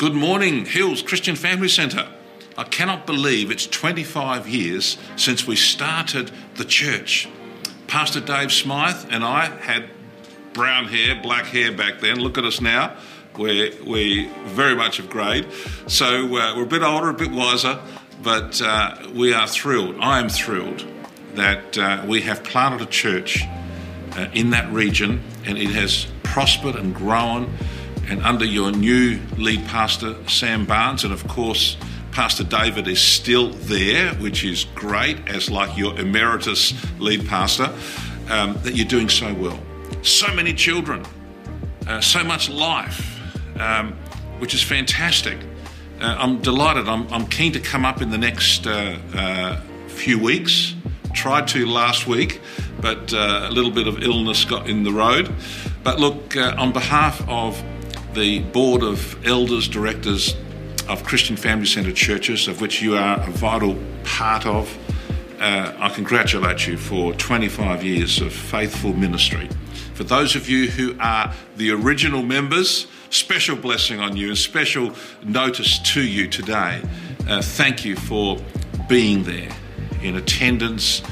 Good morning, Hills Christian Family Centre. I cannot believe it's 25 years since we started the church. Pastor Dave Smythe and I had brown hair, black hair back then. Look at us now. We're, we very much of grade. So uh, we're a bit older, a bit wiser, but uh, we are thrilled. I am thrilled that uh, we have planted a church uh, in that region and it has prospered and grown. And under your new lead pastor, Sam Barnes, and of course, Pastor David is still there, which is great, as like your emeritus lead pastor, um, that you're doing so well. So many children, uh, so much life, um, which is fantastic. Uh, I'm delighted. I'm, I'm, keen to come up in the next uh, uh few weeks. Tried to last week, but uh, a little bit of illness got in the road. But look, uh, on behalf of the board of elders, directors of Christian Family Centre churches, of which you are a vital part of, uh, I congratulate you for 25 years of faithful ministry. For those of you who are the original members, special blessing on you and special notice to you today. Uh, thank you for being there in attendance,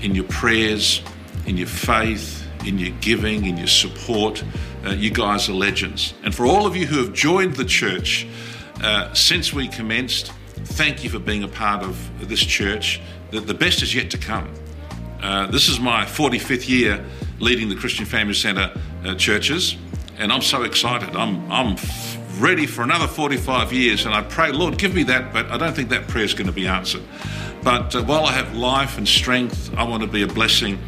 in your prayers, in your faith, in your giving, in your support. Uh, you guys are legends. And for all of you who have joined the church uh, since we commenced, thank you for being a part of this church. The, the best is yet to come. Uh, this is my 45th year leading the Christian Family Centre uh, churches, and I'm so excited. I'm, I'm ready for another 45 years, and I pray, Lord, give me that, but I don't think that prayer is going to be answered. But uh, while I have life and strength, I want to be a blessing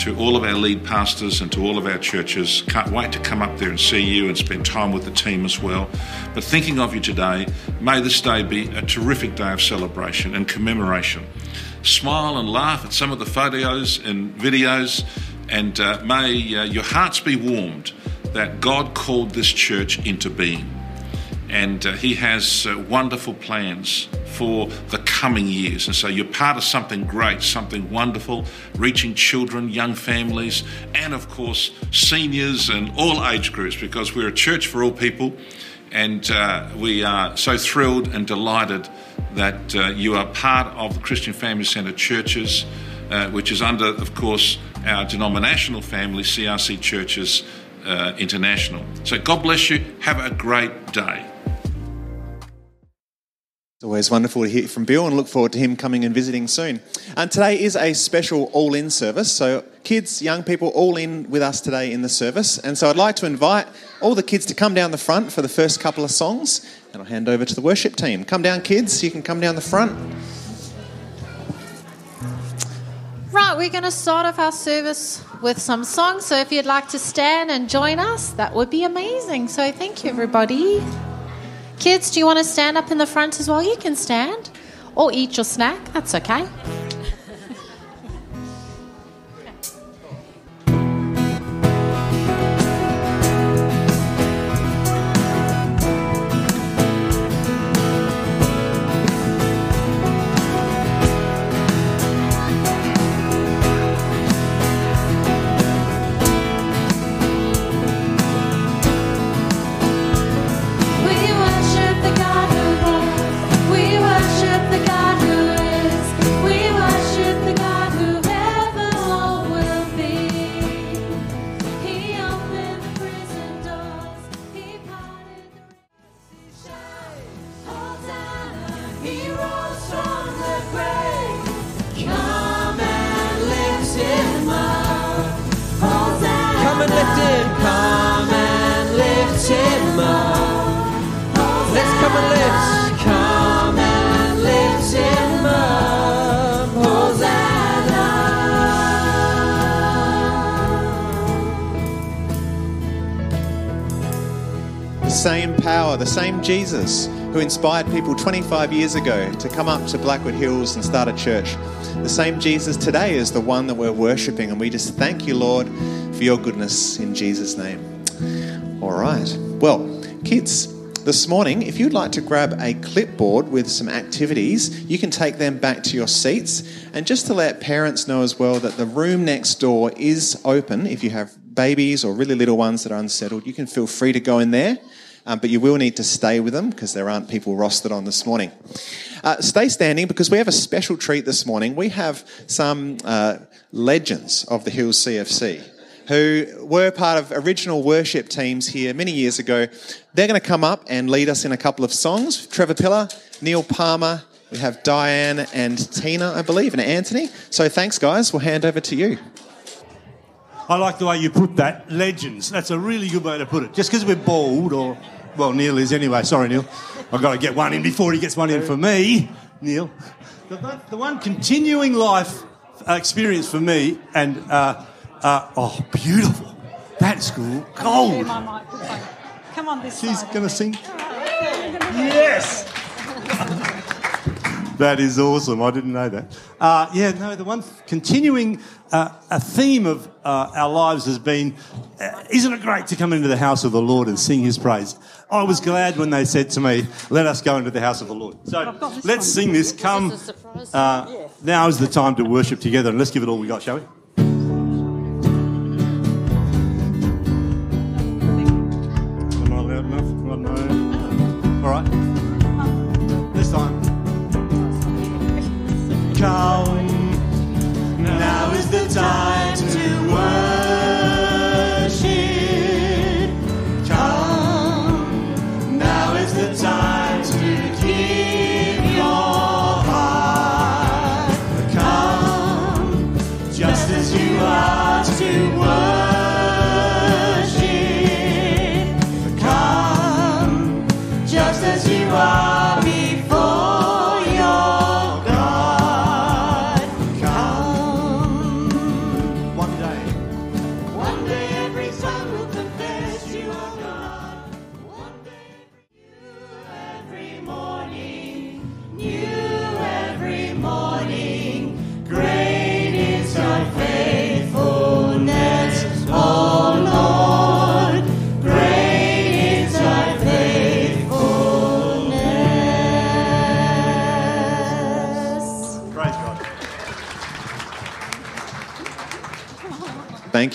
to all of our lead pastors and to all of our churches. Can't wait to come up there and see you and spend time with the team as well. But thinking of you today, may this day be a terrific day of celebration and commemoration. Smile and laugh at some of the photos and videos, and uh, may uh, your hearts be warmed that God called this church into being and uh, he has uh, wonderful plans for the coming years. And so you're part of something great, something wonderful, reaching children, young families, and of course, seniors and all age groups, because we're a church for all people. And uh, we are so thrilled and delighted that uh, you are part of the Christian Family Centre churches, uh, which is under, of course, our denominational family, CRC Churches uh, International. So God bless you. Have a great day. It's always wonderful to hear from Bill and look forward to him coming and visiting soon. And today is a special all in service. So, kids, young people, all in with us today in the service. And so, I'd like to invite all the kids to come down the front for the first couple of songs. And I'll hand over to the worship team. Come down, kids. You can come down the front. Right, we're going to start off our service with some songs. So, if you'd like to stand and join us, that would be amazing. So, thank you, everybody. Kids, do you want to stand up in the front as well? You can stand. Or eat your snack. That's okay. Same Jesus who inspired people 25 years ago to come up to Blackwood Hills and start a church. The same Jesus today is the one that we're worshipping, and we just thank you, Lord, for your goodness in Jesus' name. All right. Well, kids, this morning, if you'd like to grab a clipboard with some activities, you can take them back to your seats. And just to let parents know as well that the room next door is open. If you have babies or really little ones that are unsettled, you can feel free to go in there um, but you will need to stay with them because there aren't people rostered on this morning. Uh, stay standing because we have a special treat this morning. We have some uh, legends of the Hills CFC who were part of original worship teams here many years ago. They're going to come up and lead us in a couple of songs. Trevor Pillar, Neil Palmer, we have Diane and Tina, I believe, and Anthony. So thanks, guys. We'll hand over to you. I like the way you put that. Legends. That's a really good way to put it. Just because we're bald, or, well, Neil is anyway. Sorry, Neil. I've got to get one in before he gets one in for me, Neil. The, the one continuing life uh, experience for me, and uh, uh, oh, beautiful. That's cool. Gold. Come on, this She's going to sing. Yes. That is awesome. I didn't know that. Uh, yeah, no, the one continuing uh, a theme of uh, our lives has been uh, isn't it great to come into the house of the Lord and sing his praise? I was glad when they said to me, let us go into the house of the Lord. So let's sing this. Come. Uh, now is the time to worship together and let's give it all we got, shall we?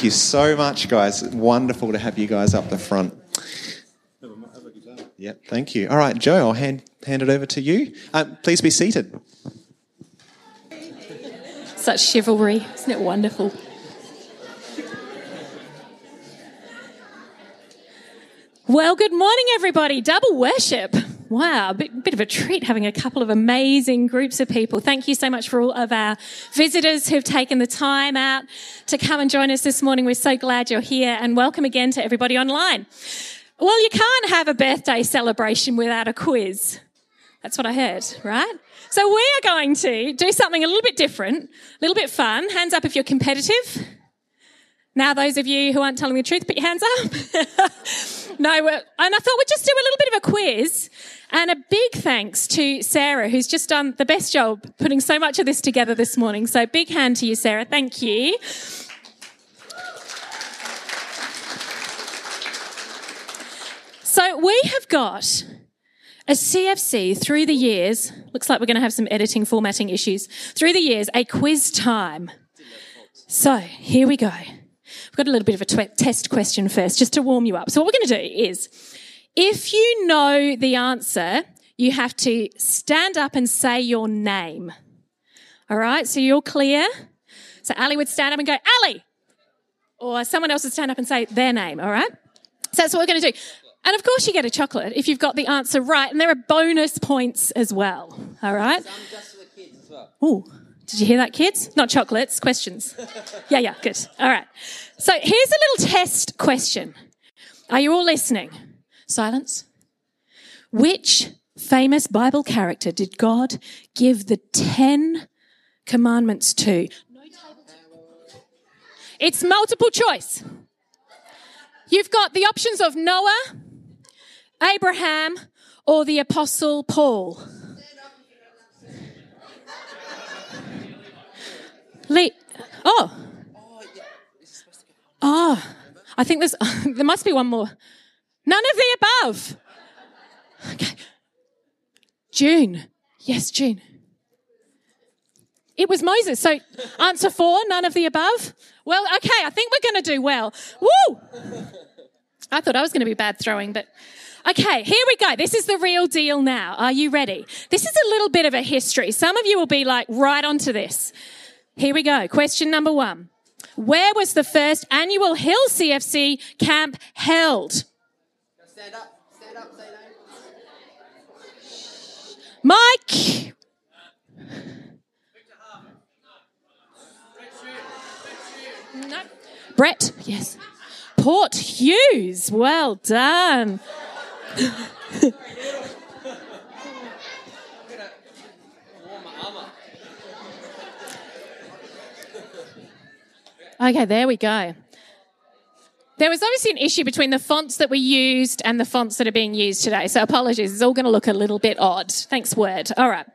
You so much, guys. Wonderful to have you guys up the front. Yep, thank you. All right, Joe, I'll hand, hand it over to you. Uh, please be seated. Such chivalry. Isn't it wonderful? Well, good morning, everybody. Double worship. Wow, a bit, bit of a treat having a couple of amazing groups of people. Thank you so much for all of our visitors who've taken the time out to come and join us this morning. We're so glad you're here and welcome again to everybody online. Well, you can't have a birthday celebration without a quiz. That's what I heard, right? So we are going to do something a little bit different, a little bit fun. Hands up if you're competitive. Now, those of you who aren't telling the truth, put your hands up. no, and I thought we'd just do a little bit of a quiz. And a big thanks to Sarah, who's just done the best job putting so much of this together this morning. So, big hand to you, Sarah. Thank you. So, we have got a CFC through the years. Looks like we're going to have some editing formatting issues. Through the years, a quiz time. So, here we go. We've got a little bit of a test question first, just to warm you up. So, what we're going to do is if you know the answer, you have to stand up and say your name. All right, so you're clear? So, Ali would stand up and go, Ali! Or someone else would stand up and say their name, all right? So, that's what we're going to do. And of course, you get a chocolate if you've got the answer right, and there are bonus points as well, all right? Oh, did you hear that, kids? Not chocolates, questions. Yeah, yeah, good. All right. So here's a little test question. Are you all listening? Silence. Which famous Bible character did God give the Ten Commandments to? It's multiple choice. You've got the options of Noah, Abraham, or the Apostle Paul. Lee. Oh. Oh. I think there's there must be one more. None of the above. Okay. June. Yes, June. It was Moses. So answer four, none of the above. Well, okay, I think we're going to do well. Woo! I thought I was going to be bad throwing, but Okay, here we go. This is the real deal now. Are you ready? This is a little bit of a history. Some of you will be like right onto this. Here we go. Question number one. Where was the first annual Hill CFC camp held? Stand up. Stand up. Say no. Mike. No. Brett, yes. Port Hughes, well done. Okay, there we go. There was obviously an issue between the fonts that were used and the fonts that are being used today. So apologies, it's all going to look a little bit odd. Thanks, Word. All right.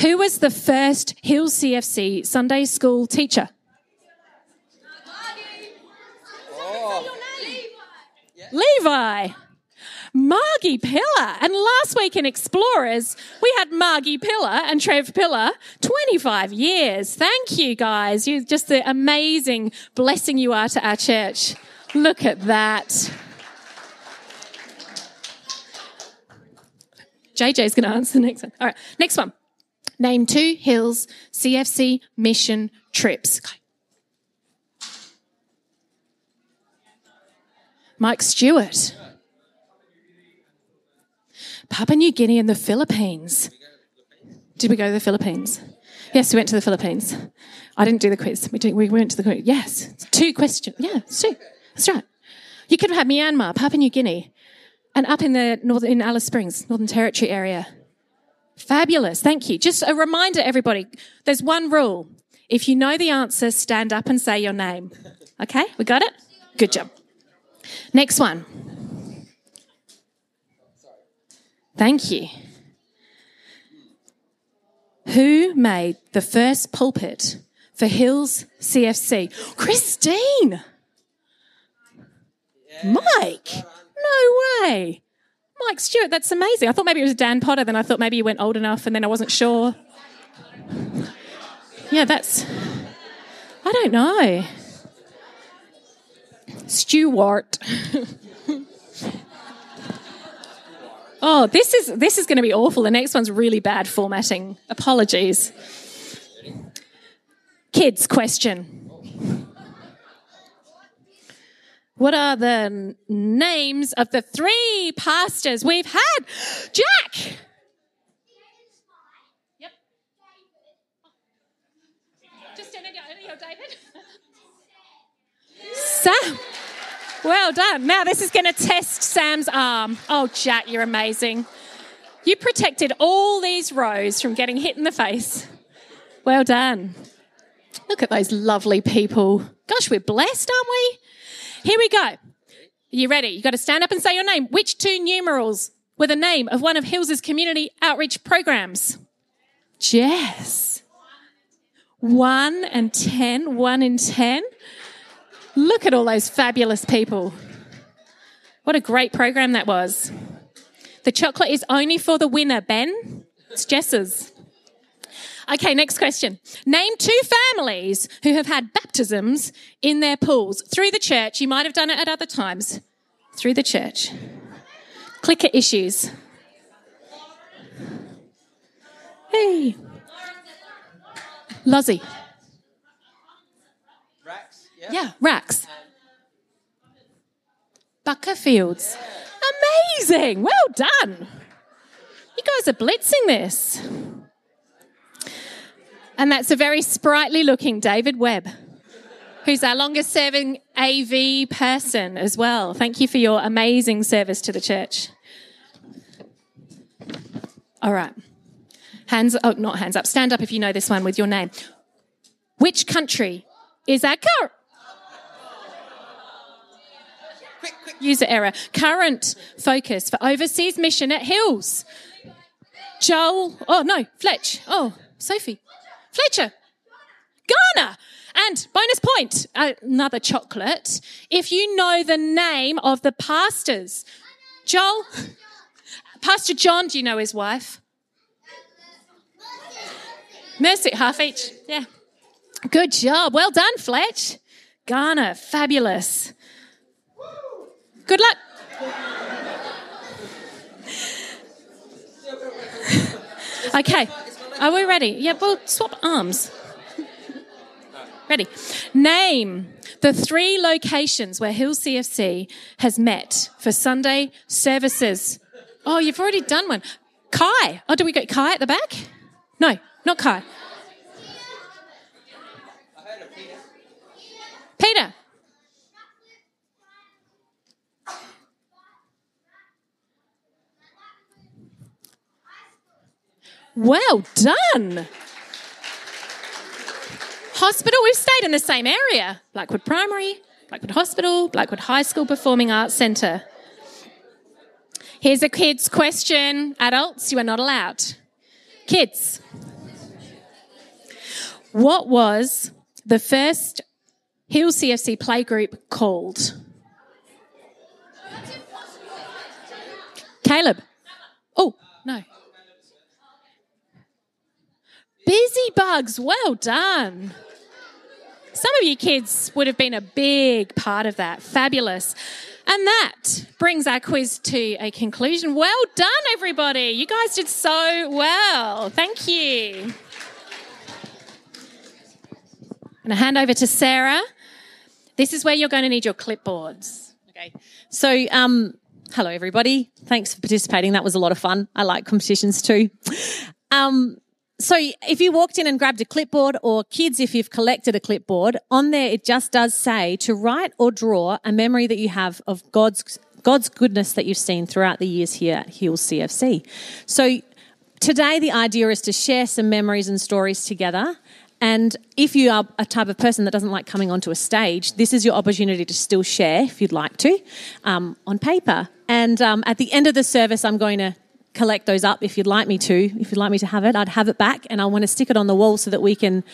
Who was the first Hill CFC Sunday school teacher? Levi. Levi. Margie Pillar. And last week in Explorers, we had Margie Pillar and Trev Pillar, 25 years. Thank you guys. You're just the amazing blessing you are to our church. Look at that. JJ's going to answer the next one. All right, next one. Name two hills CFC mission trips. Mike Stewart. Papua New Guinea and the Philippines. Did we go to the Philippines? Yes, we went to the Philippines. I didn't do the quiz. We, did, we went to the quiz. Yes, two questions. Yeah, two. That's right. You could have had Myanmar, Papua New Guinea, and up in the northern in Alice Springs, Northern Territory area. Fabulous. Thank you. Just a reminder, everybody. There's one rule. If you know the answer, stand up and say your name. Okay, we got it. Good job. Next one. Thank you. Who made the first pulpit for Hills CFC? Christine! Mike! No way! Mike Stewart, that's amazing. I thought maybe it was Dan Potter, then I thought maybe you went old enough and then I wasn't sure. Yeah, that's. I don't know. Stewart. oh, this is this is going to be awful. The next one's really bad formatting. Apologies. Kids question. What are the names of the three pastors we've had? Jack. Yep. Just stand David. Sam. Well done. Now this is going to test Sam's arm. Oh, Jack, you're amazing. You protected all these rows from getting hit in the face. Well done. Look at those lovely people. Gosh, we're blessed, aren't we? Here we go. Are you ready? You've got to stand up and say your name. Which two numerals were the name of one of Hills' community outreach programs? Jess. One and ten. One in ten. Look at all those fabulous people. What a great program that was. The chocolate is only for the winner, Ben. It's Jess's. Okay, next question. Name two families who have had baptisms in their pools through the church. You might have done it at other times. Through the church. Clicker issues. Hey. Lozzie. Rax. Yeah, Rax. Buckerfields. Amazing. Well done. You guys are blitzing this. And that's a very sprightly looking David Webb, who's our longest serving AV person as well. Thank you for your amazing service to the church. All right. Hands, oh, not hands up. Stand up if you know this one with your name. Which country is our current? User error. Current focus for overseas mission at Hills. Joel. Oh, no. Fletch. Oh, Sophie. Fletcher. Ghana. And bonus point, another chocolate. If you know the name of the pastors, Joel, Pastor John, do you know his wife? Mercy, half each. Yeah. Good job. Well done, Fletch. Ghana, fabulous. Good luck. Okay. Are we ready? Yeah, we'll swap arms. Ready. Name the three locations where Hill CFC has met for Sunday services. Oh, you've already done one. Kai. Oh, do we get Kai at the back? No, not Kai. Peter. Well done. Hospital, we've stayed in the same area Blackwood Primary, Blackwood Hospital, Blackwood High School Performing Arts Centre. Here's a kids' question. Adults, you are not allowed. Kids. What was the first Hill CFC playgroup called? Caleb. Oh, no. Bugs, well done. Some of you kids would have been a big part of that. Fabulous. And that brings our quiz to a conclusion. Well done, everybody. You guys did so well. Thank you. I'm going to hand over to Sarah. This is where you're going to need your clipboards. Okay. So, um, hello everybody. Thanks for participating. That was a lot of fun. I like competitions too. Um, so if you walked in and grabbed a clipboard or kids, if you've collected a clipboard on there, it just does say to write or draw a memory that you have of God's, God's goodness that you've seen throughout the years here at Hills CFC. So today the idea is to share some memories and stories together. And if you are a type of person that doesn't like coming onto a stage, this is your opportunity to still share, if you'd like to, um, on paper. And um, at the end of the service, I'm going to collect those up if you'd like me to. If you'd like me to have it, I'd have it back and I want to stick it on the wall so that we can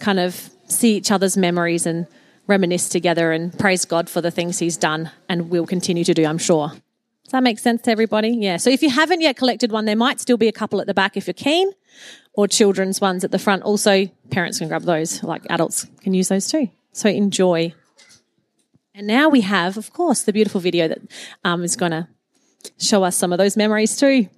kind of see each other's memories and reminisce together and praise God for the things He's done and will continue to do, I'm sure. Does that make sense to everybody? Yeah. So if you haven't yet collected one, there might still be a couple at the back if you're keen, or children's ones at the front. Also, parents can grab those, like adults can use those too. So enjoy. And now we have, of course, the beautiful video that um, is going to show us some of those memories too.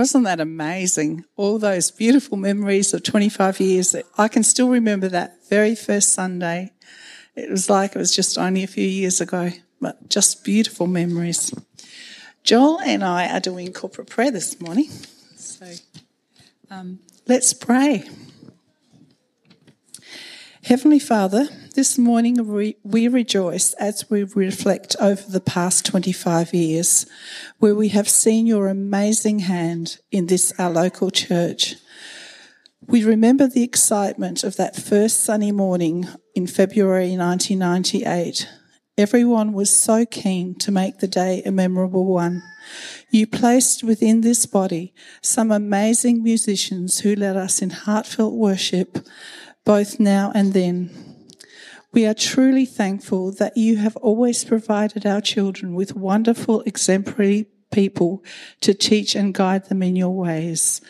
Wasn't that amazing? All those beautiful memories of 25 years. I can still remember that very first Sunday. It was like it was just only a few years ago, but just beautiful memories. Joel and I are doing corporate prayer this morning. So um, let's pray. Heavenly Father, this morning we, rejoice as we reflect over the past 25 years, where we have seen your amazing hand in this, our local church. We remember the excitement of that first sunny morning in February 1998. Everyone was so keen to make the day a memorable one. You placed within this body some amazing musicians who led us in heartfelt worship, both now and then. We are truly thankful that you have always provided our children with wonderful, exemplary people to teach and guide them in your ways.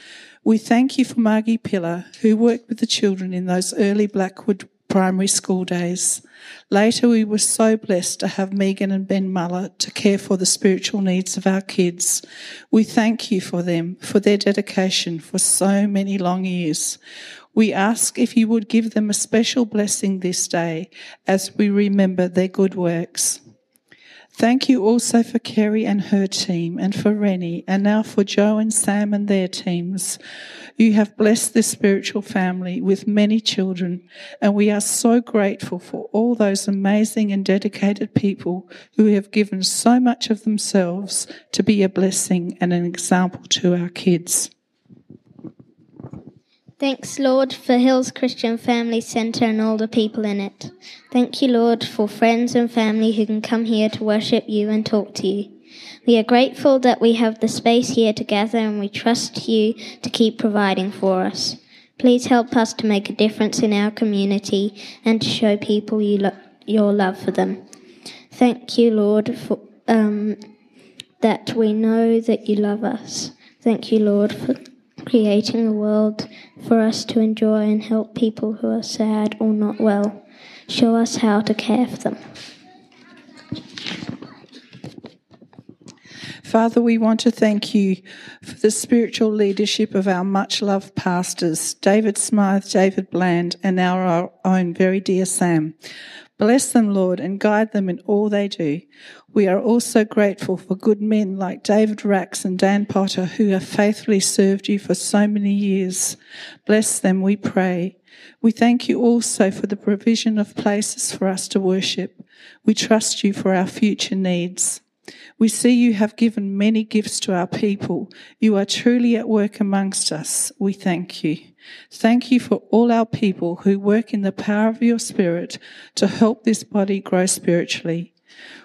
We thank you for Margie Pillar, who worked with the children in those early Blackwood primary school days. Later, we were so blessed to have Megan and Ben Muller to care for the spiritual needs of our kids. We thank you for them, for their dedication for so many long years. We ask if you would give them a special blessing this day as we remember their good works. Thank you also for Kerry and her team, and for Rennie, and now for Joe and Sam and their teams. You have blessed this spiritual family with many children, and we are so grateful for all those amazing and dedicated people who have given so much of themselves to be a blessing and an example to our kids. Thanks, Lord, for Hills Christian Family Centre and all the people in it. Thank you, Lord, for friends and family who can come here to worship you and talk to you. We are grateful that we have the space here to gather and we trust you to keep providing for us. Please help us to make a difference in our community and to show people you lo- your love for them. Thank you, Lord, for um, that we know that you love us. Thank you, Lord, for creating a world for us to enjoy and help people who are sad or not well. Show us how to care for them. Father, we want to thank you for the spiritual leadership of our much loved pastors, David Smythe, David Bland, and our own very dear Sam. Bless them, Lord, and guide them in all they do. We are also grateful for good men like David Rax and Dan Potter who have faithfully served you for so many years. Bless them, we pray. We thank you also for the provision of places for us to worship. We trust you for our future needs. We see you have given many gifts to our people. You are truly at work amongst us. We thank you. Thank you for all our people who work in the power of your spirit to help this body grow spiritually.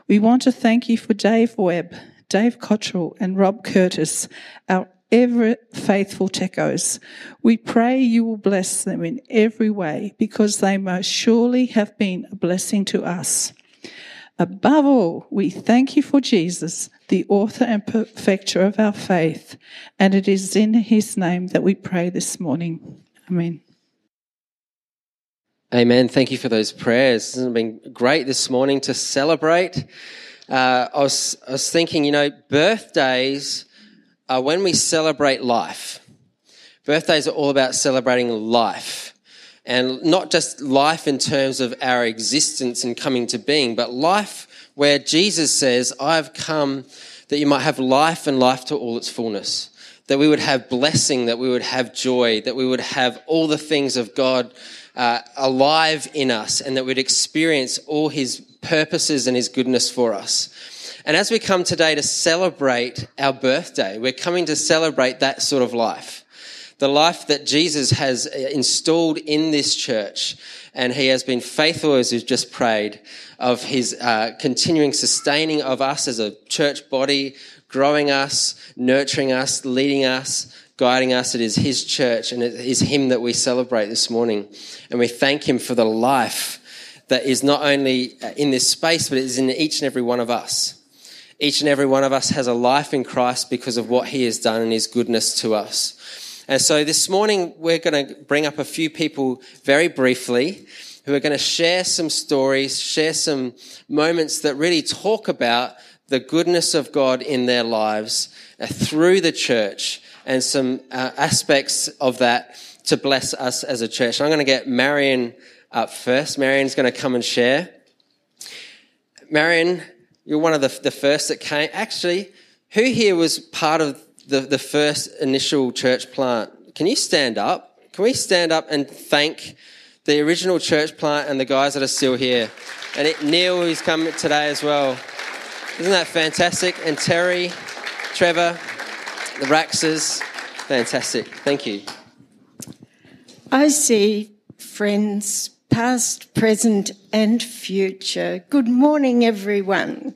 We want to thank you for Dave Webb, Dave Cottrell, and Rob Curtis, our ever faithful techos. We pray you will bless them in every way because they most surely have been a blessing to us. Above all, we thank you for Jesus, the author and perfecter of our faith, and it is in his name that we pray this morning. Amen. Amen. Thank you for those prayers. It's been great this morning to celebrate. Uh, I, was, I was thinking, you know, birthdays are when we celebrate life. Birthdays are all about celebrating life. And not just life in terms of our existence and coming to being, but life where Jesus says, I've come that you might have life and life to all its fullness. That we would have blessing, that we would have joy, that we would have all the things of God uh, alive in us, and that we'd experience all His purposes and His goodness for us. And as we come today to celebrate our birthday, we're coming to celebrate that sort of life the life that Jesus has uh, installed in this church. And he has been faithful, as we've just prayed, of his uh, continuing sustaining of us as a church body, growing us, nurturing us, leading us, guiding us. It is his church and it is him that we celebrate this morning. And we thank him for the life that is not only uh, in this space, but it is in each and every one of us. Each and every one of us has a life in Christ because of what he has done and his goodness to us. And so this morning, we're going to bring up a few people very briefly who are going to share some stories, share some moments that really talk about the goodness of God in their lives uh, through the church and some uh, aspects of that to bless us as a church. I'm going to get Marion up first. Marion's going to come and share. Marion, you're one of the, the first that came. Actually, who here was part of the, the first initial church plant. Can you stand up? Can we stand up and thank the original church plant and the guys that are still here? And it, Neil, who's come today as well. Isn't that fantastic? And Terry, Trevor, the Raxes. Fantastic. Thank you. I see friends, past, present, and future. Good morning, everyone.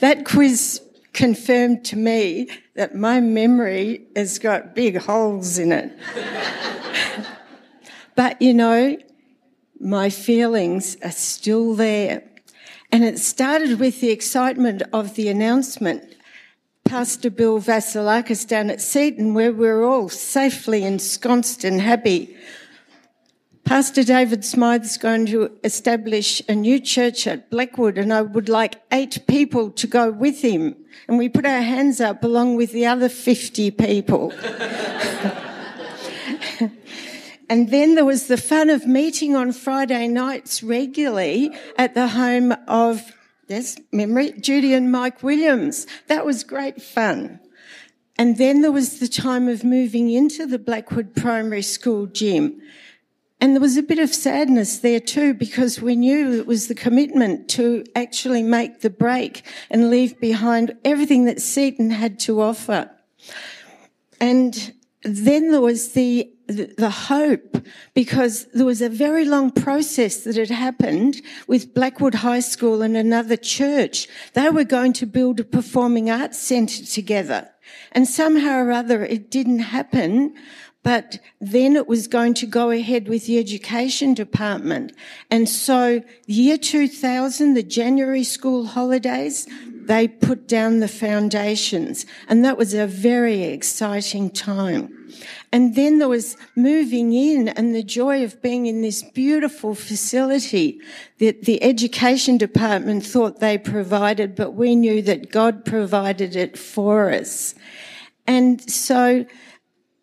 That quiz confirmed to me that my memory has got big holes in it. but you know, my feelings are still there. And it started with the excitement of the announcement. Pastor Bill Vasilakis down at Seaton, where we're all safely ensconced and happy Pastor David Smythe is going to establish a new church at Blackwood, and I would like eight people to go with him. And we put our hands up along with the other 50 people. and then there was the fun of meeting on Friday nights regularly at the home of, yes, memory, Judy and Mike Williams. That was great fun. And then there was the time of moving into the Blackwood Primary School gym. And there was a bit of sadness there too because we knew it was the commitment to actually make the break and leave behind everything that Seaton had to offer. And then there was the, the hope because there was a very long process that had happened with Blackwood High School and another church. They were going to build a performing arts centre together. And somehow or other it didn't happen but then it was going to go ahead with the education department. And so year 2000, the January school holidays, they put down the foundations. And that was a very exciting time. And then there was moving in and the joy of being in this beautiful facility that the education department thought they provided, but we knew that God provided it for us. And so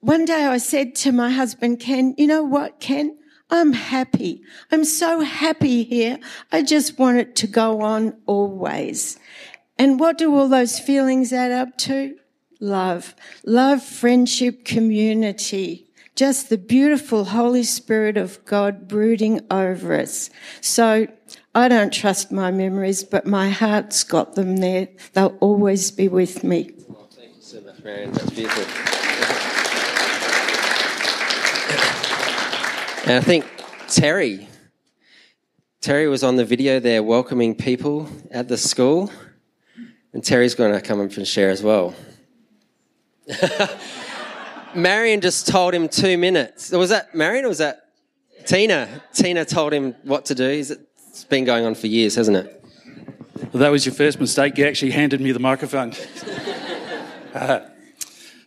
one day I said to my husband, Ken, you know what, Ken? I'm happy. I'm so happy here. I just want it to go on always. And what do all those feelings add up to? Love. Love, friendship, community. Just the beautiful Holy Spirit of God brooding over us. So I don't trust my memories, but my heart's got them there. They'll always be with me. Thank you so much. That's beautiful. And I think Terry, Terry was on the video there welcoming people at the school, and Terry's going to come up and share as well. Marion just told him two minutes. Was that Marion or was that Tina? Tina told him what to do. It's been going on for years, hasn't it? Well, that was your first mistake. You actually handed me the microphone. uh,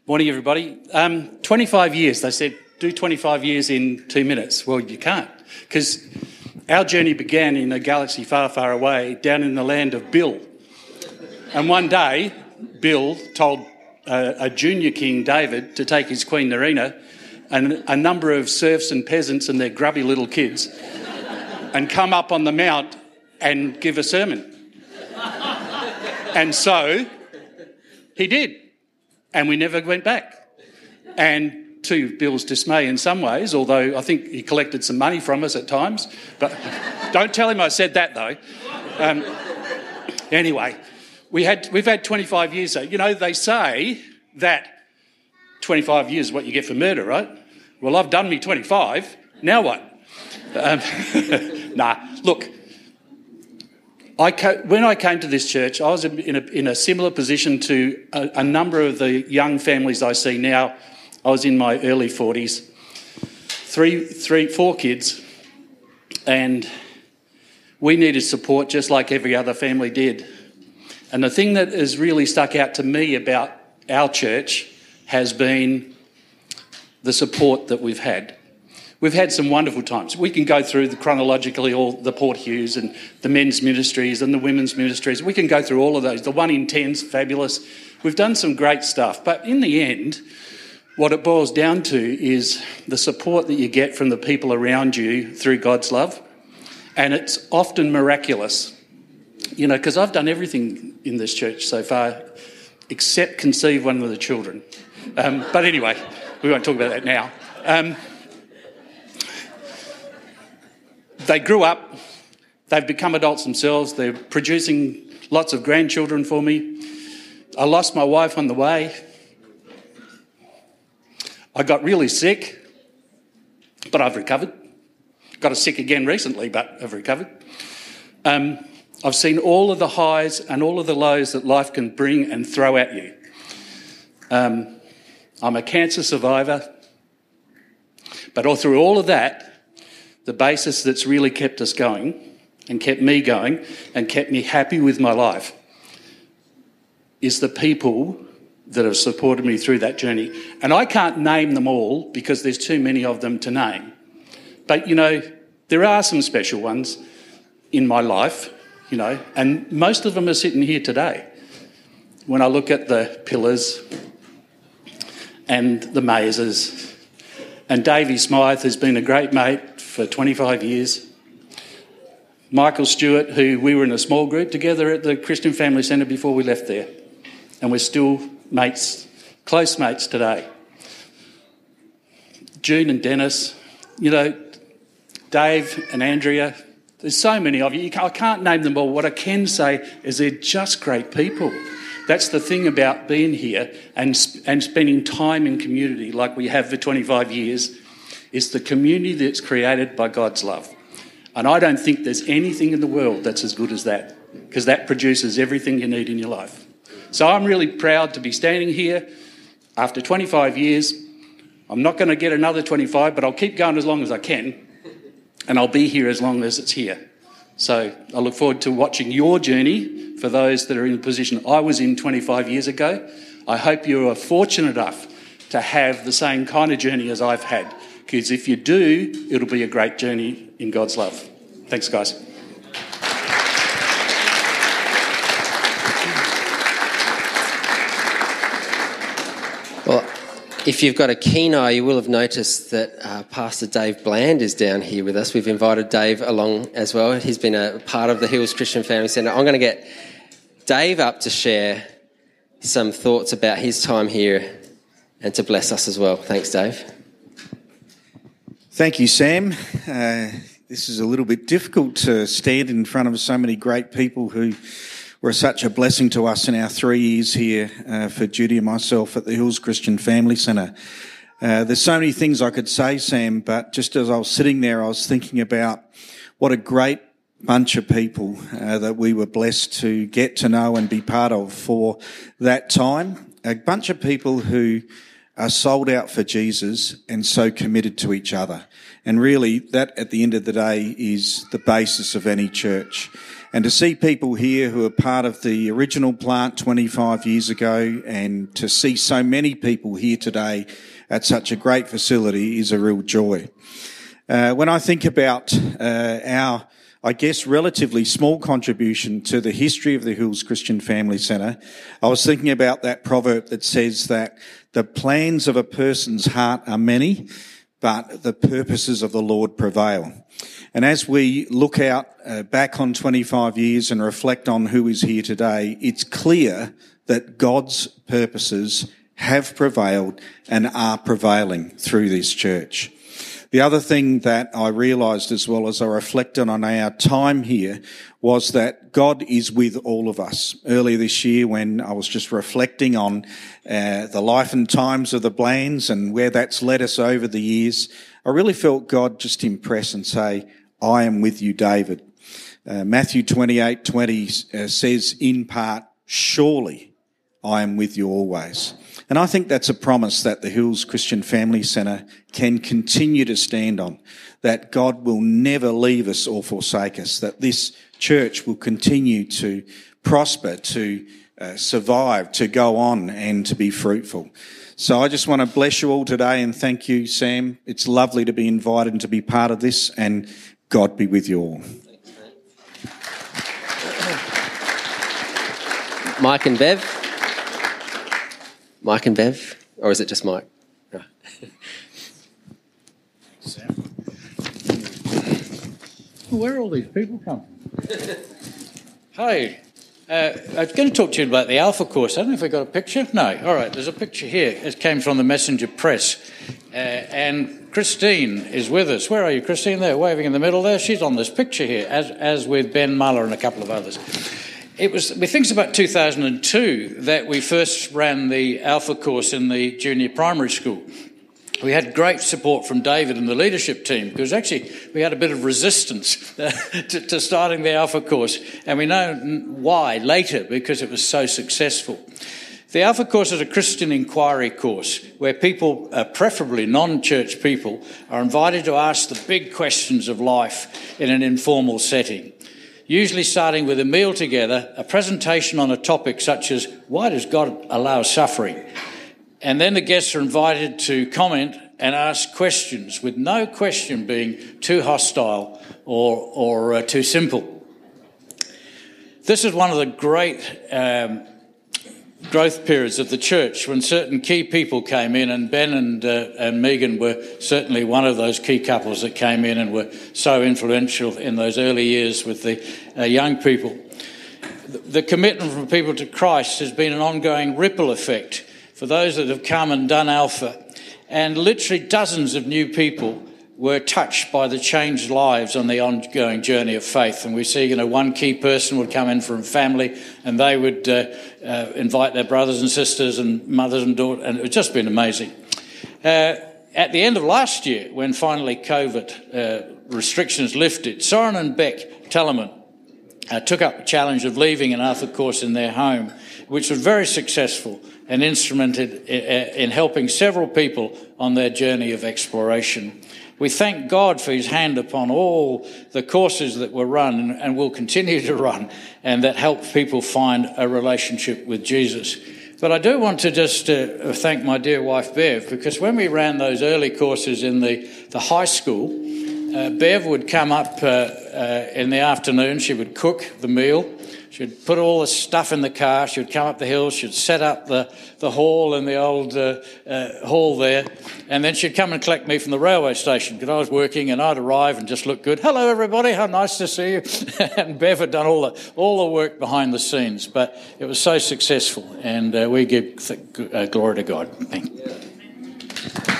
morning, everybody. Um, 25 years. They said, do 25 years in two minutes. Well, you can't, because our journey began in a galaxy far, far away, down in the land of Bill. And one day, Bill told uh, a junior king, David, to take his queen, Narina, and a number of serfs and peasants and their grubby little kids, and come up on the mount and give a sermon. And so he did. And we never went back. And to Bill's dismay in some ways, although I think he collected some money from us at times. But don't tell him I said that though. Um, anyway, we had, we've had 25 years. So, you know, they say that 25 years is what you get for murder, right? Well, I've done me 25. Now what? Um, nah, look, I when I came to this church, I was in a, in a similar position to a, a, number of the young families I see now. I was in my early 40s, three, three, four kids, and we needed support just like every other family did. And the thing that has really stuck out to me about our church has been the support that we've had. We've had some wonderful times. We can go through the chronologically all the Port Hughes and the men's ministries and the women's ministries. We can go through all of those. The one in ten's fabulous. We've done some great stuff. But in the end, what it boils down to is the support that you get from the people around you through God's love. And it's often miraculous. You know, because I've done everything in this church so far except conceive one of the children. Um, but anyway, we won't talk about that now. Um, they grew up, they've become adults themselves, they're producing lots of grandchildren for me. I lost my wife on the way. I got really sick, but I've recovered. Got sick again recently, but I've recovered. Um, I've seen all of the highs and all of the lows that life can bring and throw at you. Um, I'm a cancer survivor, but all through all of that, the basis that's really kept us going and kept me going and kept me happy with my life is the people that have supported me through that journey. And I can't name them all because there's too many of them to name. But, you know, there are some special ones in my life, you know, and most of them are sitting here today. When I look at the pillars and the mazes, and Davey Smythe has been a great mate for 25 years. Michael Stewart, who we were in a small group together at the Christian Family Centre before we left there, and we're still mates, close mates today. June and Dennis, you know, Dave and Andrea, there's so many of you. I can't name them all. What I can say is they're just great people. That's the thing about being here and, and spending time in community like we have for 25 years it's the community that's created by God's love. And I don't think there's anything in the world that's as good as that, because that produces everything you need in your life. So I'm really proud to be standing here after 25 years. I'm not going to get another 25, but I'll keep going as long as I can, and I'll be here as long as it's here. So I look forward to watching your journey for those that are in the position I was in 25 years ago. I hope you are fortunate enough to have the same kind of journey as I've had. Because if you do, it'll be a great journey in God's love. Thanks, guys. If you've got a keen eye, you will have noticed that uh, Pastor Dave Bland is down here with us. We've invited Dave along as well. He's been a part of the Hills Christian Family Centre. I'm going to get Dave up to share some thoughts about his time here and to bless us as well. Thanks, Dave. Thank you, Sam. Uh, this is a little bit difficult to stand in front of so many great people who were such a blessing to us in our three years here uh, for Judy and myself at the Hills Christian Family Centre. Uh, there's so many things I could say, Sam, but just as I was sitting there, I was thinking about what a great bunch of people uh, that we were blessed to get to know and be part of for that time. A bunch of people who are sold out for Jesus and so committed to each other. And really, that at the end of the day is the basis of any church. And to see people here who are part of the original plant 25 years ago and to see so many people here today at such a great facility is a real joy. Uh, when I think about uh, our, I guess, relatively small contribution to the history of the Hills Christian Family Centre, I was thinking about that proverb that says that the plans of a person's heart are many, but the purposes of the Lord prevail. And as we look out uh, back on 25 years and reflect on who is here today, it's clear that God's purposes have prevailed and are prevailing through this church. The other thing that I realized as well as I reflected on our time here was that God is with all of us. Earlier this year, when I was just reflecting on uh, the life and times of the Blands and where that's led us over the years, I really felt God just impress and say, I am with you, David. Uh, Matthew 28, 20 uh, says in part, surely I am with you always. And I think that's a promise that the Hills Christian Family Centre can continue to stand on, that God will never leave us or forsake us, that this church will continue to prosper, to uh, survive, to go on and to be fruitful. So I just want to bless you all today and thank you, Sam. It's lovely to be invited and to be part of this and God be with you all. Mike and Bev. Mike and Bev, or is it just Mike? No. Where are all these people come? From? Hi. Uh, I was going to talk to you about the Alpha course. I don't know if I got a picture. No. All right. There's a picture here. It came from the Messenger Press, uh, and Christine is with us. Where are you, Christine? There, waving in the middle there. She's on this picture here, as as with Ben Muller and a couple of others. It was, we think it's about 2002 that we first ran the Alpha course in the junior primary school. We had great support from David and the leadership team because actually we had a bit of resistance to, to starting the Alpha course, and we know why later because it was so successful. The Alpha course is a Christian inquiry course where people, uh, preferably non church people, are invited to ask the big questions of life in an informal setting usually starting with a meal together, a presentation on a topic such as why does God allow suffering? And then the guests are invited to comment and ask questions, with no question being too hostile or, or uh, too simple. This is one of the great um, growth periods of the church when certain key people came in, and Ben and, uh, and Megan were certainly one of those key couples that came in and were so influential in those early years with the uh, young people. The commitment from people to Christ has been an ongoing ripple effect for those that have come and done Alpha, and literally dozens of new people were touched by the changed lives on the ongoing journey of faith. And we see, you know, one key person would come in from family and they would uh, uh, invite their brothers and sisters and mothers and daughters, and it's just been amazing. Uh, at the end of last year, when finally COVID uh, restrictions lifted, Soren and Beck Tellerman uh, took up the challenge of leaving an Alpha course in their home, which was very successful and instrumented in helping several people on their journey of exploration. We thank God for His hand upon all the courses that were run and will continue to run and that help people find a relationship with Jesus. But I do want to just uh, thank my dear wife Bev because when we ran those early courses in the, the high school, uh, Bev would come up uh, uh, in the afternoon, she would cook the meal, she'd put all the stuff in the car, she'd come up the hill, she'd set up the, the hall in the old uh, uh, hall there, and then she'd come and collect me from the railway station because I was working and I'd arrive and just look good. Hello, everybody, how nice to see you. and Bev had done all the, all the work behind the scenes, but it was so successful, and uh, we give th- uh, glory to God. Thank you.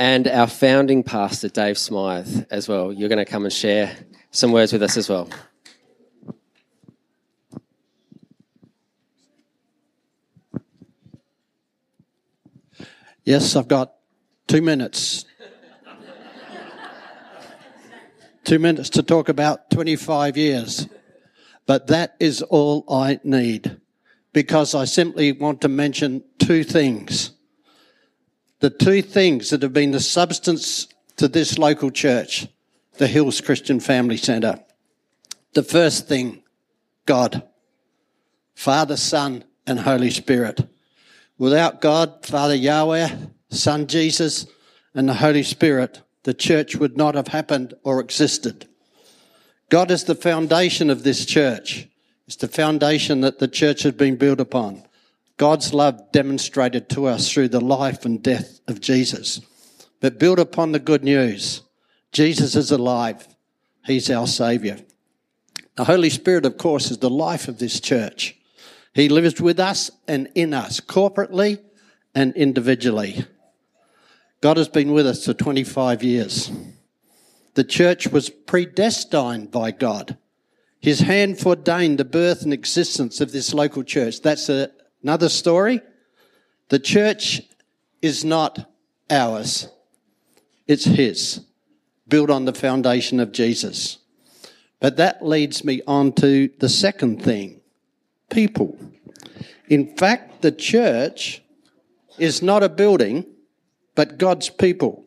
And our founding pastor, Dave Smythe, as well. You're going to come and share some words with us as well. Yes, I've got two minutes. two minutes to talk about 25 years. But that is all I need because I simply want to mention two things. The two things that have been the substance to this local church, the Hills Christian Family Centre. The first thing, God, Father, Son, and Holy Spirit. Without God, Father Yahweh, Son Jesus, and the Holy Spirit, the church would not have happened or existed. God is the foundation of this church. It's the foundation that the church has been built upon. God's love demonstrated to us through the life and death of Jesus. But built upon the good news, Jesus is alive. He's our Saviour. The Holy Spirit, of course, is the life of this church. He lives with us and in us, corporately and individually. God has been with us for 25 years. The church was predestined by God. His hand foreordained the birth and existence of this local church. That's a, another story. The church is not ours, it's His, built on the foundation of Jesus. But that leads me on to the second thing people. In fact, the church is not a building, but God's people.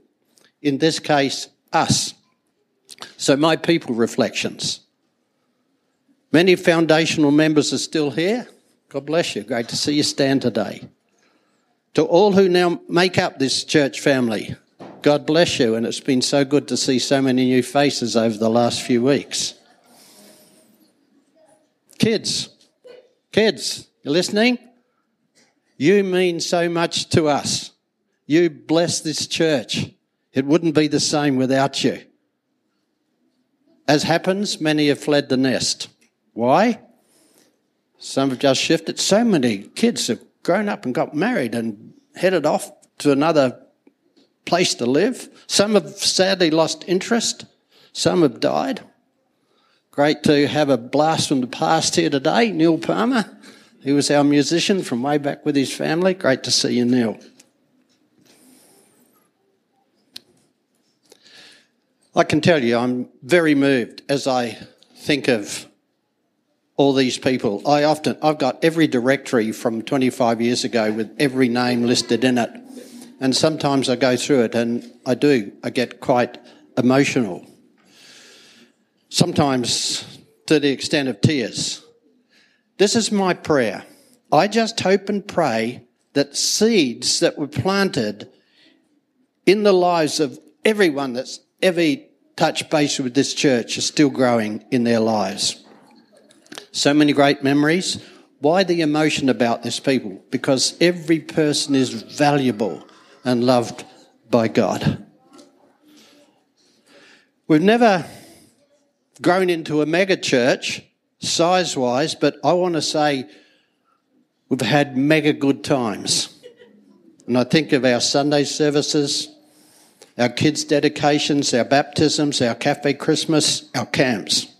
In this case, us. So, my people reflections. Many foundational members are still here. God bless you. Great to see you stand today. To all who now make up this church family, God bless you. And it's been so good to see so many new faces over the last few weeks. Kids, kids, you listening? You mean so much to us. You bless this church. It wouldn't be the same without you. As happens, many have fled the nest. Why? Some have just shifted. So many kids have grown up and got married and headed off to another place to live. Some have sadly lost interest. Some have died. Great to have a blast from the past here today. Neil Palmer, he was our musician from way back with his family. Great to see you, Neil. I can tell you, I'm very moved as I think of all these people. I often, I've got every directory from 25 years ago with every name listed in it. And sometimes I go through it and I do, I get quite emotional. Sometimes to the extent of tears. This is my prayer. I just hope and pray that seeds that were planted in the lives of everyone that's ever touched base with this church are still growing in their lives. So many great memories. Why the emotion about this people? Because every person is valuable and loved by God. We've never grown into a mega church size wise, but I want to say we've had mega good times. And I think of our Sunday services, our kids' dedications, our baptisms, our cafe Christmas, our camps.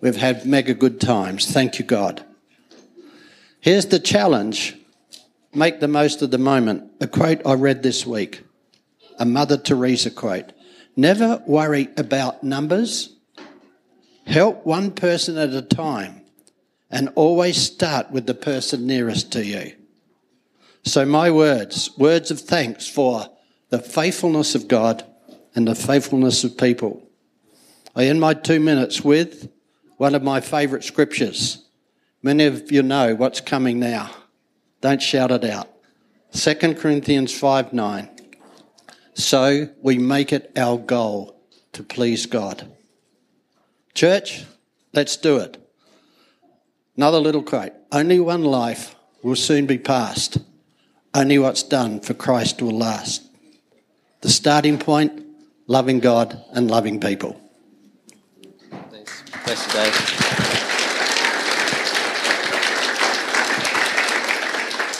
We've had mega good times. Thank you, God. Here's the challenge make the most of the moment. A quote I read this week, a Mother Teresa quote Never worry about numbers, help one person at a time, and always start with the person nearest to you. So, my words, words of thanks for the faithfulness of God and the faithfulness of people. I end my two minutes with one of my favourite scriptures. Many of you know what's coming now. Don't shout it out. 2 Corinthians 5 9. So we make it our goal to please God. Church, let's do it. Another little quote. Only one life will soon be passed. Only what's done for Christ will last. The starting point, loving God and loving people. Bless you, Dave.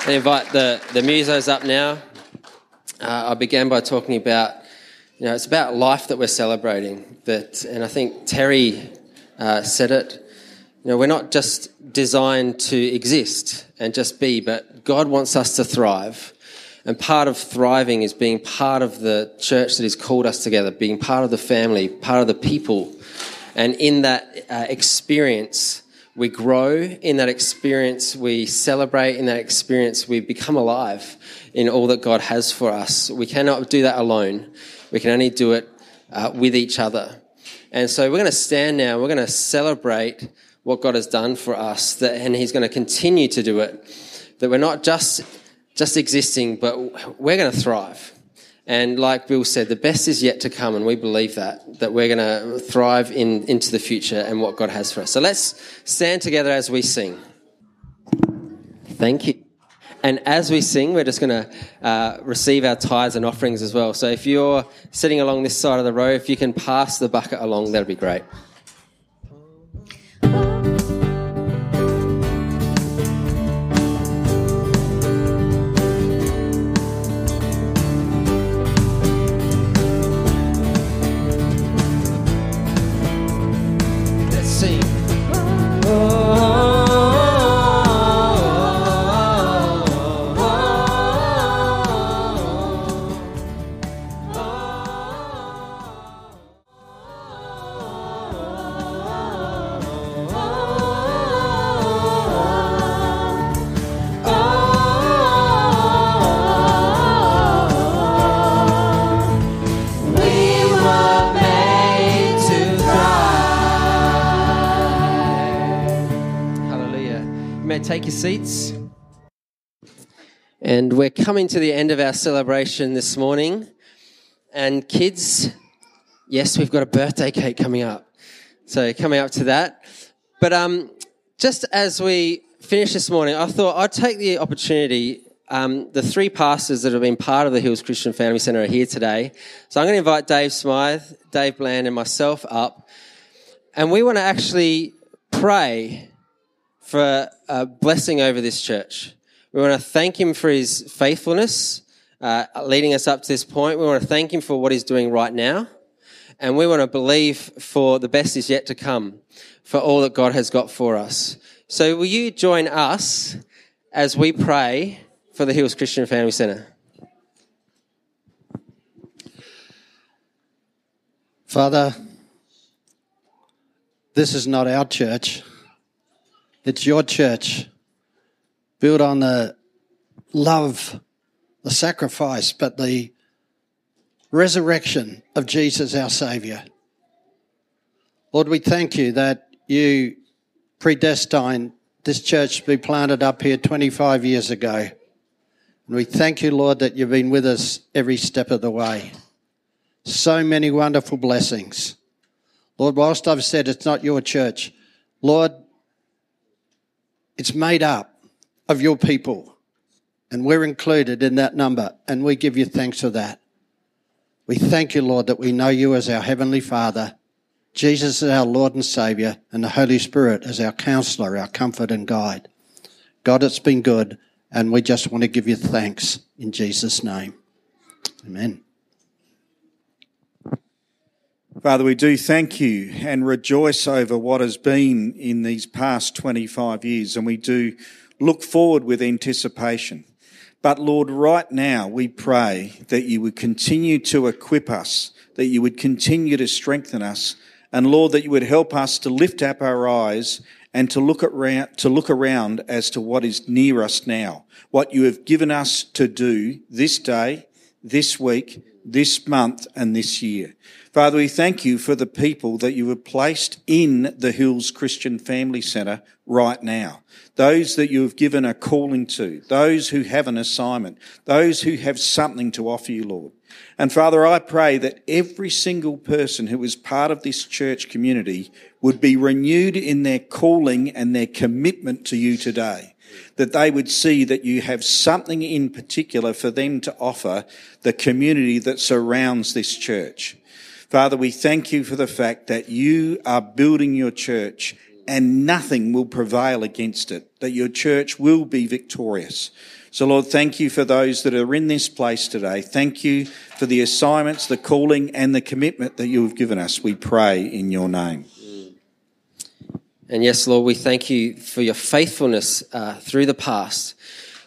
I invite the, the musos up now. Uh, I began by talking about, you know, it's about life that we're celebrating. That, and I think Terry uh, said it. You know, we're not just designed to exist and just be, but God wants us to thrive. And part of thriving is being part of the church that has called us together, being part of the family, part of the people. And in that uh, experience, we grow. In that experience, we celebrate. In that experience, we become alive in all that God has for us. We cannot do that alone. We can only do it uh, with each other. And so we're going to stand now. We're going to celebrate what God has done for us, that, and He's going to continue to do it. That we're not just just existing, but we're going to thrive. And like Bill said, the best is yet to come, and we believe that, that we're going to thrive in, into the future and what God has for us. So let's stand together as we sing. Thank you. And as we sing, we're just going to uh, receive our tithes and offerings as well. So if you're sitting along this side of the row, if you can pass the bucket along, that'd be great. Seats. And we're coming to the end of our celebration this morning. And kids, yes, we've got a birthday cake coming up. So coming up to that. But um, just as we finish this morning, I thought I'd take the opportunity. Um, the three pastors that have been part of the Hills Christian Family Centre are here today. So I'm going to invite Dave Smythe, Dave Bland, and myself up. And we want to actually pray for a blessing over this church. We want to thank him for his faithfulness, uh, leading us up to this point. We want to thank him for what he's doing right now. And we want to believe for the best is yet to come, for all that God has got for us. So will you join us as we pray for the Hills Christian Family Centre? Father, this is not our church. It's your church, built on the love, the sacrifice, but the resurrection of Jesus, our Saviour. Lord, we thank you that you predestined this church to be planted up here 25 years ago. And we thank you, Lord, that you've been with us every step of the way. So many wonderful blessings. Lord, whilst I've said it's not your church, Lord, it's made up of your people. And we're included in that number. And we give you thanks for that. We thank you, Lord, that we know you as our Heavenly Father, Jesus as our Lord and Saviour, and the Holy Spirit as our counselor, our comfort and guide. God, it's been good. And we just want to give you thanks in Jesus' name. Amen. Father, we do thank you and rejoice over what has been in these past 25 years, and we do look forward with anticipation. But Lord, right now we pray that you would continue to equip us, that you would continue to strengthen us, and Lord, that you would help us to lift up our eyes and to look around, to look around as to what is near us now, what you have given us to do this day, this week, this month and this year. Father, we thank you for the people that you have placed in the Hills Christian Family Centre right now. Those that you have given a calling to, those who have an assignment, those who have something to offer you, Lord. And Father, I pray that every single person who is part of this church community would be renewed in their calling and their commitment to you today. That they would see that you have something in particular for them to offer the community that surrounds this church. Father, we thank you for the fact that you are building your church and nothing will prevail against it, that your church will be victorious. So, Lord, thank you for those that are in this place today. Thank you for the assignments, the calling, and the commitment that you have given us. We pray in your name. And yes, Lord, we thank you for your faithfulness uh, through the past.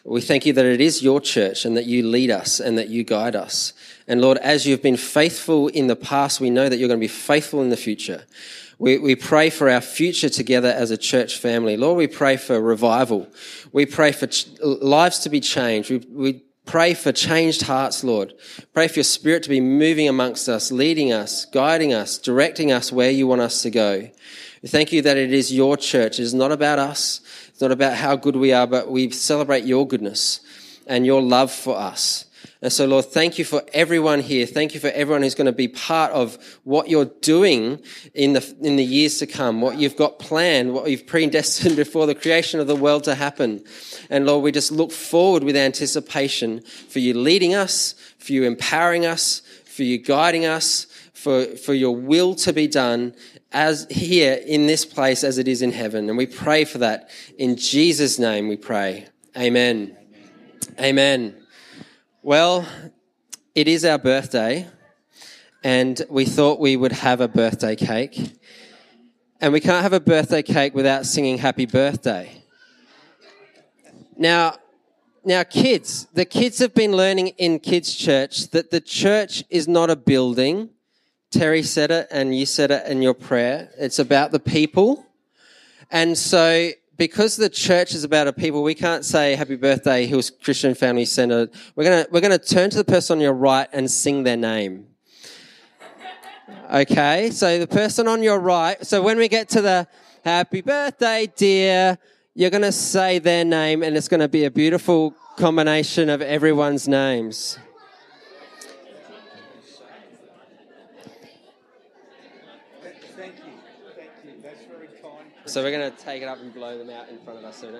We thank you that it is your church and that you lead us and that you guide us. And Lord, as you've been faithful in the past, we know that you're going to be faithful in the future. We, we pray for our future together as a church family. Lord, we pray for revival. We pray for ch- lives to be changed. We, we pray for changed hearts, Lord. Pray for your spirit to be moving amongst us, leading us, guiding us, directing us where you want us to go. We thank you that it is your church. It is not about us. It's not about how good we are, but we celebrate your goodness and your love for us. And so, Lord, thank you for everyone here. Thank you for everyone who's going to be part of what you're doing in the, in the years to come, what you've got planned, what you've predestined before the creation of the world to happen. And Lord, we just look forward with anticipation for you leading us, for you empowering us, for you guiding us, for, for your will to be done as here in this place as it is in heaven. And we pray for that. In Jesus' name we pray. Amen. Amen. Well, it is our birthday, and we thought we would have a birthday cake. And we can't have a birthday cake without singing happy birthday. Now, now kids, the kids have been learning in kids church that the church is not a building. Terry said it and you said it in your prayer. It's about the people. And so because the church is about a people, we can't say happy birthday, Hills Christian Family Center. We're gonna, we're gonna turn to the person on your right and sing their name. Okay, so the person on your right, so when we get to the happy birthday, dear, you're gonna say their name and it's gonna be a beautiful combination of everyone's names. So we're going to take it up and blow them out in front of us soon.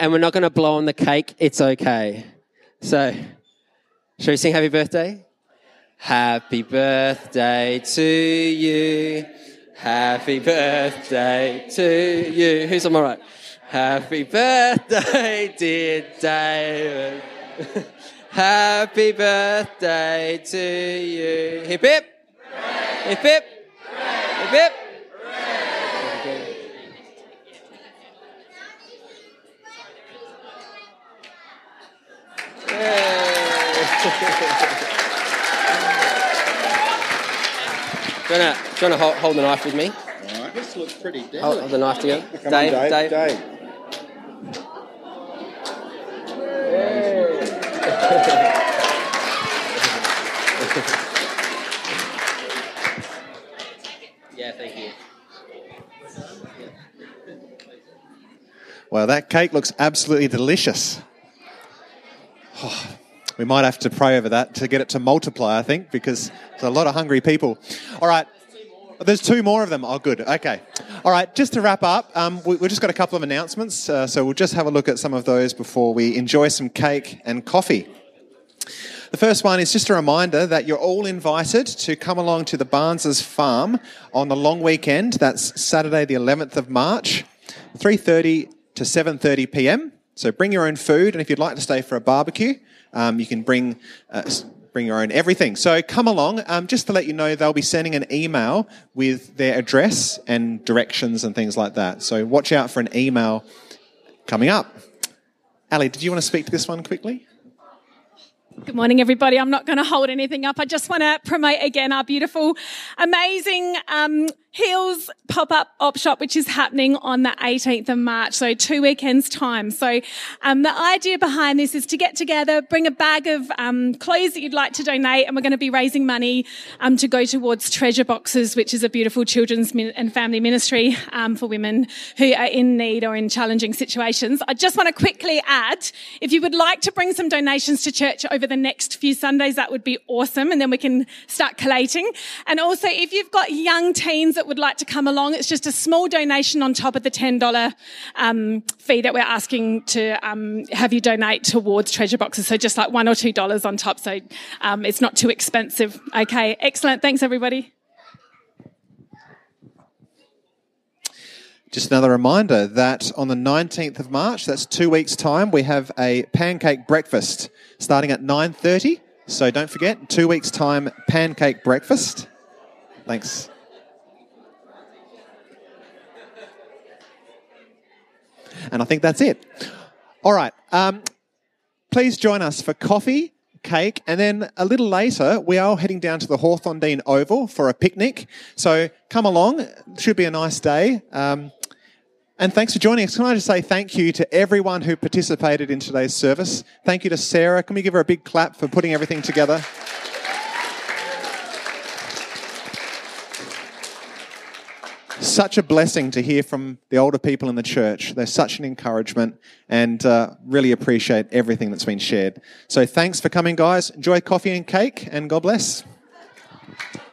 And we're not going to blow on the cake. It's okay. So, shall we sing happy birthday? Happy birthday to you. Happy birthday to you. Who's on my right? Happy birthday, dear David. Happy birthday to you. Hip hip. Hip hip. Hip hip. Do you want to, do you want to hold, hold the knife with me? All right, this looks pretty deadly. Hold, hold the knife together. Come Dave, on, Dave, Dave. Dave. yeah, thank you. Well, that cake looks absolutely delicious. We might have to pray over that to get it to multiply, I think, because there's a lot of hungry people. All right. There's two more of them. Oh, good. Okay. All right. Just to wrap up, um, we, we've just got a couple of announcements. Uh, so we'll just have a look at some of those before we enjoy some cake and coffee. The first one is just a reminder that you're all invited to come along to the Barnes's farm on the long weekend. That's Saturday, the 11th of March, 3:30 to 7:30 p.m. So bring your own food, and if you'd like to stay for a barbecue, um, you can bring uh, bring your own everything. So come along. Um, just to let you know, they'll be sending an email with their address and directions and things like that. So watch out for an email coming up. Ali, did you want to speak to this one quickly? Good morning, everybody. I'm not going to hold anything up. I just want to promote again our beautiful, amazing um, Hills pop up op shop, which is happening on the 18th of March, so two weekends time. So, um, the idea behind this is to get together, bring a bag of um, clothes that you'd like to donate, and we're going to be raising money um, to go towards Treasure Boxes, which is a beautiful children's min- and family ministry um, for women who are in need or in challenging situations. I just want to quickly add, if you would like to bring some donations to church over the next few Sundays, that would be awesome, and then we can start collating. And also, if you've got young teens would like to come along, it's just a small donation on top of the $10 um, fee that we're asking to um, have you donate towards treasure boxes. So just like one or two dollars on top. So um, it's not too expensive. Okay, excellent. Thanks, everybody. Just another reminder that on the 19th of March, that's two weeks' time, we have a pancake breakfast starting at 9.30. So don't forget, two weeks' time, pancake breakfast. Thanks. And I think that's it. All right. Um, please join us for coffee, cake, and then a little later, we are heading down to the Hawthorndene Oval for a picnic. So come along. It should be a nice day. Um, and thanks for joining us. Can I just say thank you to everyone who participated in today's service? Thank you to Sarah. Can we give her a big clap for putting everything together? Such a blessing to hear from the older people in the church. They're such an encouragement and uh, really appreciate everything that's been shared. So thanks for coming, guys. Enjoy coffee and cake, and God bless.